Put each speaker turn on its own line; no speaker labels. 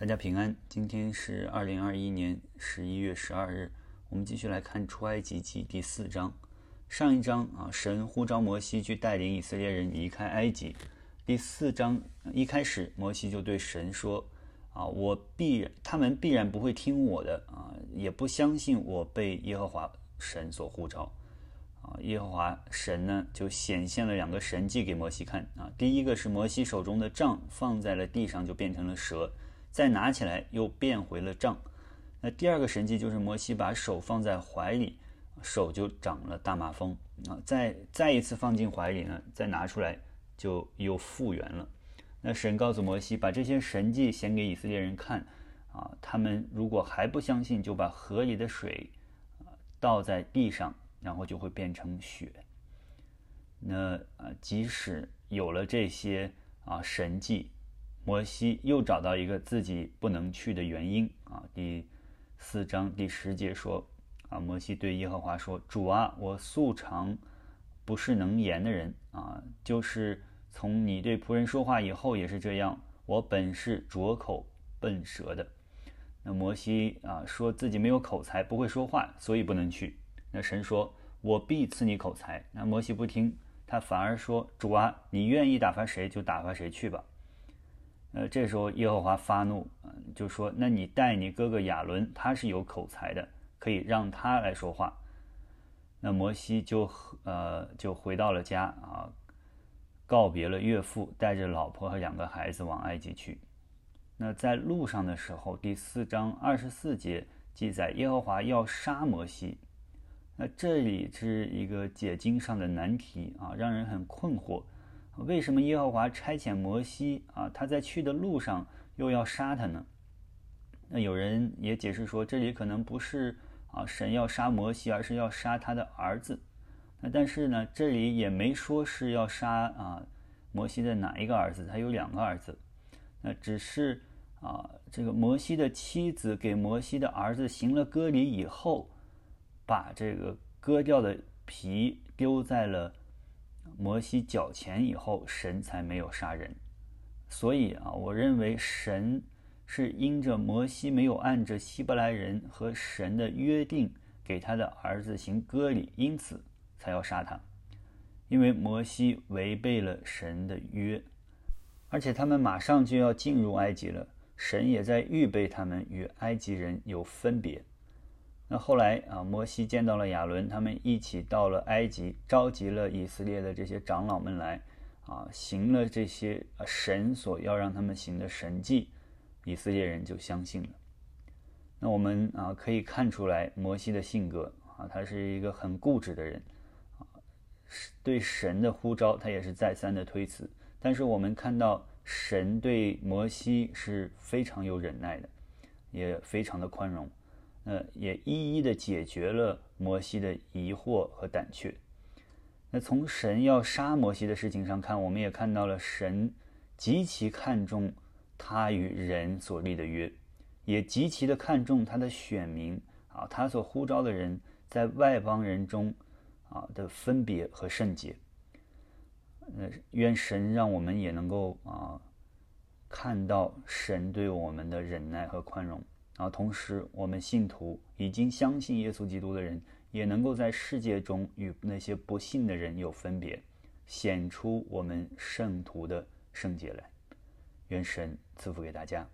大家平安，今天是二零二一年十一月十二日，我们继续来看出埃及记第四章。上一章啊，神呼召摩西去带领以色列人离开埃及。第四章一开始，摩西就对神说：“啊，我必然，他们必然不会听我的啊，也不相信我被耶和华神所呼召。”啊，耶和华神呢就显现了两个神迹给摩西看啊。第一个是摩西手中的杖放在了地上，就变成了蛇。再拿起来又变回了杖。那第二个神迹就是摩西把手放在怀里，手就长了大麻风啊。再再一次放进怀里呢，再拿出来就又复原了。那神告诉摩西，把这些神迹显给以色列人看啊。他们如果还不相信，就把河里的水啊倒在地上，然后就会变成血。那啊，即使有了这些啊神迹。摩西又找到一个自己不能去的原因啊。第四章第十节说：“啊，摩西对耶和华说：‘主啊，我素常不是能言的人啊，就是从你对仆人说话以后也是这样。我本是拙口笨舌的。’那摩西啊，说自己没有口才，不会说话，所以不能去。那神说：‘我必赐你口才。’那摩西不听，他反而说：‘主啊，你愿意打发谁就打发谁去吧。’呃，这时候耶和华发怒，就说：“那你带你哥哥亚伦，他是有口才的，可以让他来说话。”那摩西就呃就回到了家啊，告别了岳父，带着老婆和两个孩子往埃及去。那在路上的时候，第四章二十四节记载耶和华要杀摩西。那这里是一个解经上的难题啊，让人很困惑。为什么耶和华差遣摩西啊？他在去的路上又要杀他呢？那有人也解释说，这里可能不是啊神要杀摩西，而是要杀他的儿子。那但是呢，这里也没说是要杀啊摩西的哪一个儿子，他有两个儿子。那只是啊这个摩西的妻子给摩西的儿子行了割礼以后，把这个割掉的皮丢在了。摩西脚前以后，神才没有杀人，所以啊，我认为神是因着摩西没有按着希伯来人和神的约定给他的儿子行割礼，因此才要杀他，因为摩西违背了神的约，而且他们马上就要进入埃及了，神也在预备他们与埃及人有分别。那后来啊，摩西见到了亚伦，他们一起到了埃及，召集了以色列的这些长老们来，啊，行了这些神所要让他们行的神迹，以色列人就相信了。那我们啊可以看出来摩西的性格啊，他是一个很固执的人，啊，对神的呼召他也是再三的推辞。但是我们看到神对摩西是非常有忍耐的，也非常的宽容。呃，也一一的解决了摩西的疑惑和胆怯。那从神要杀摩西的事情上看，我们也看到了神极其看重他与人所立的约，也极其的看重他的选民啊，他所呼召的人在外邦人中啊的分别和圣洁。呃，愿神让我们也能够啊看到神对我们的忍耐和宽容。啊，同时，我们信徒已经相信耶稣基督的人，也能够在世界中与那些不信的人有分别，显出我们圣徒的圣洁来。愿神赐福给大家。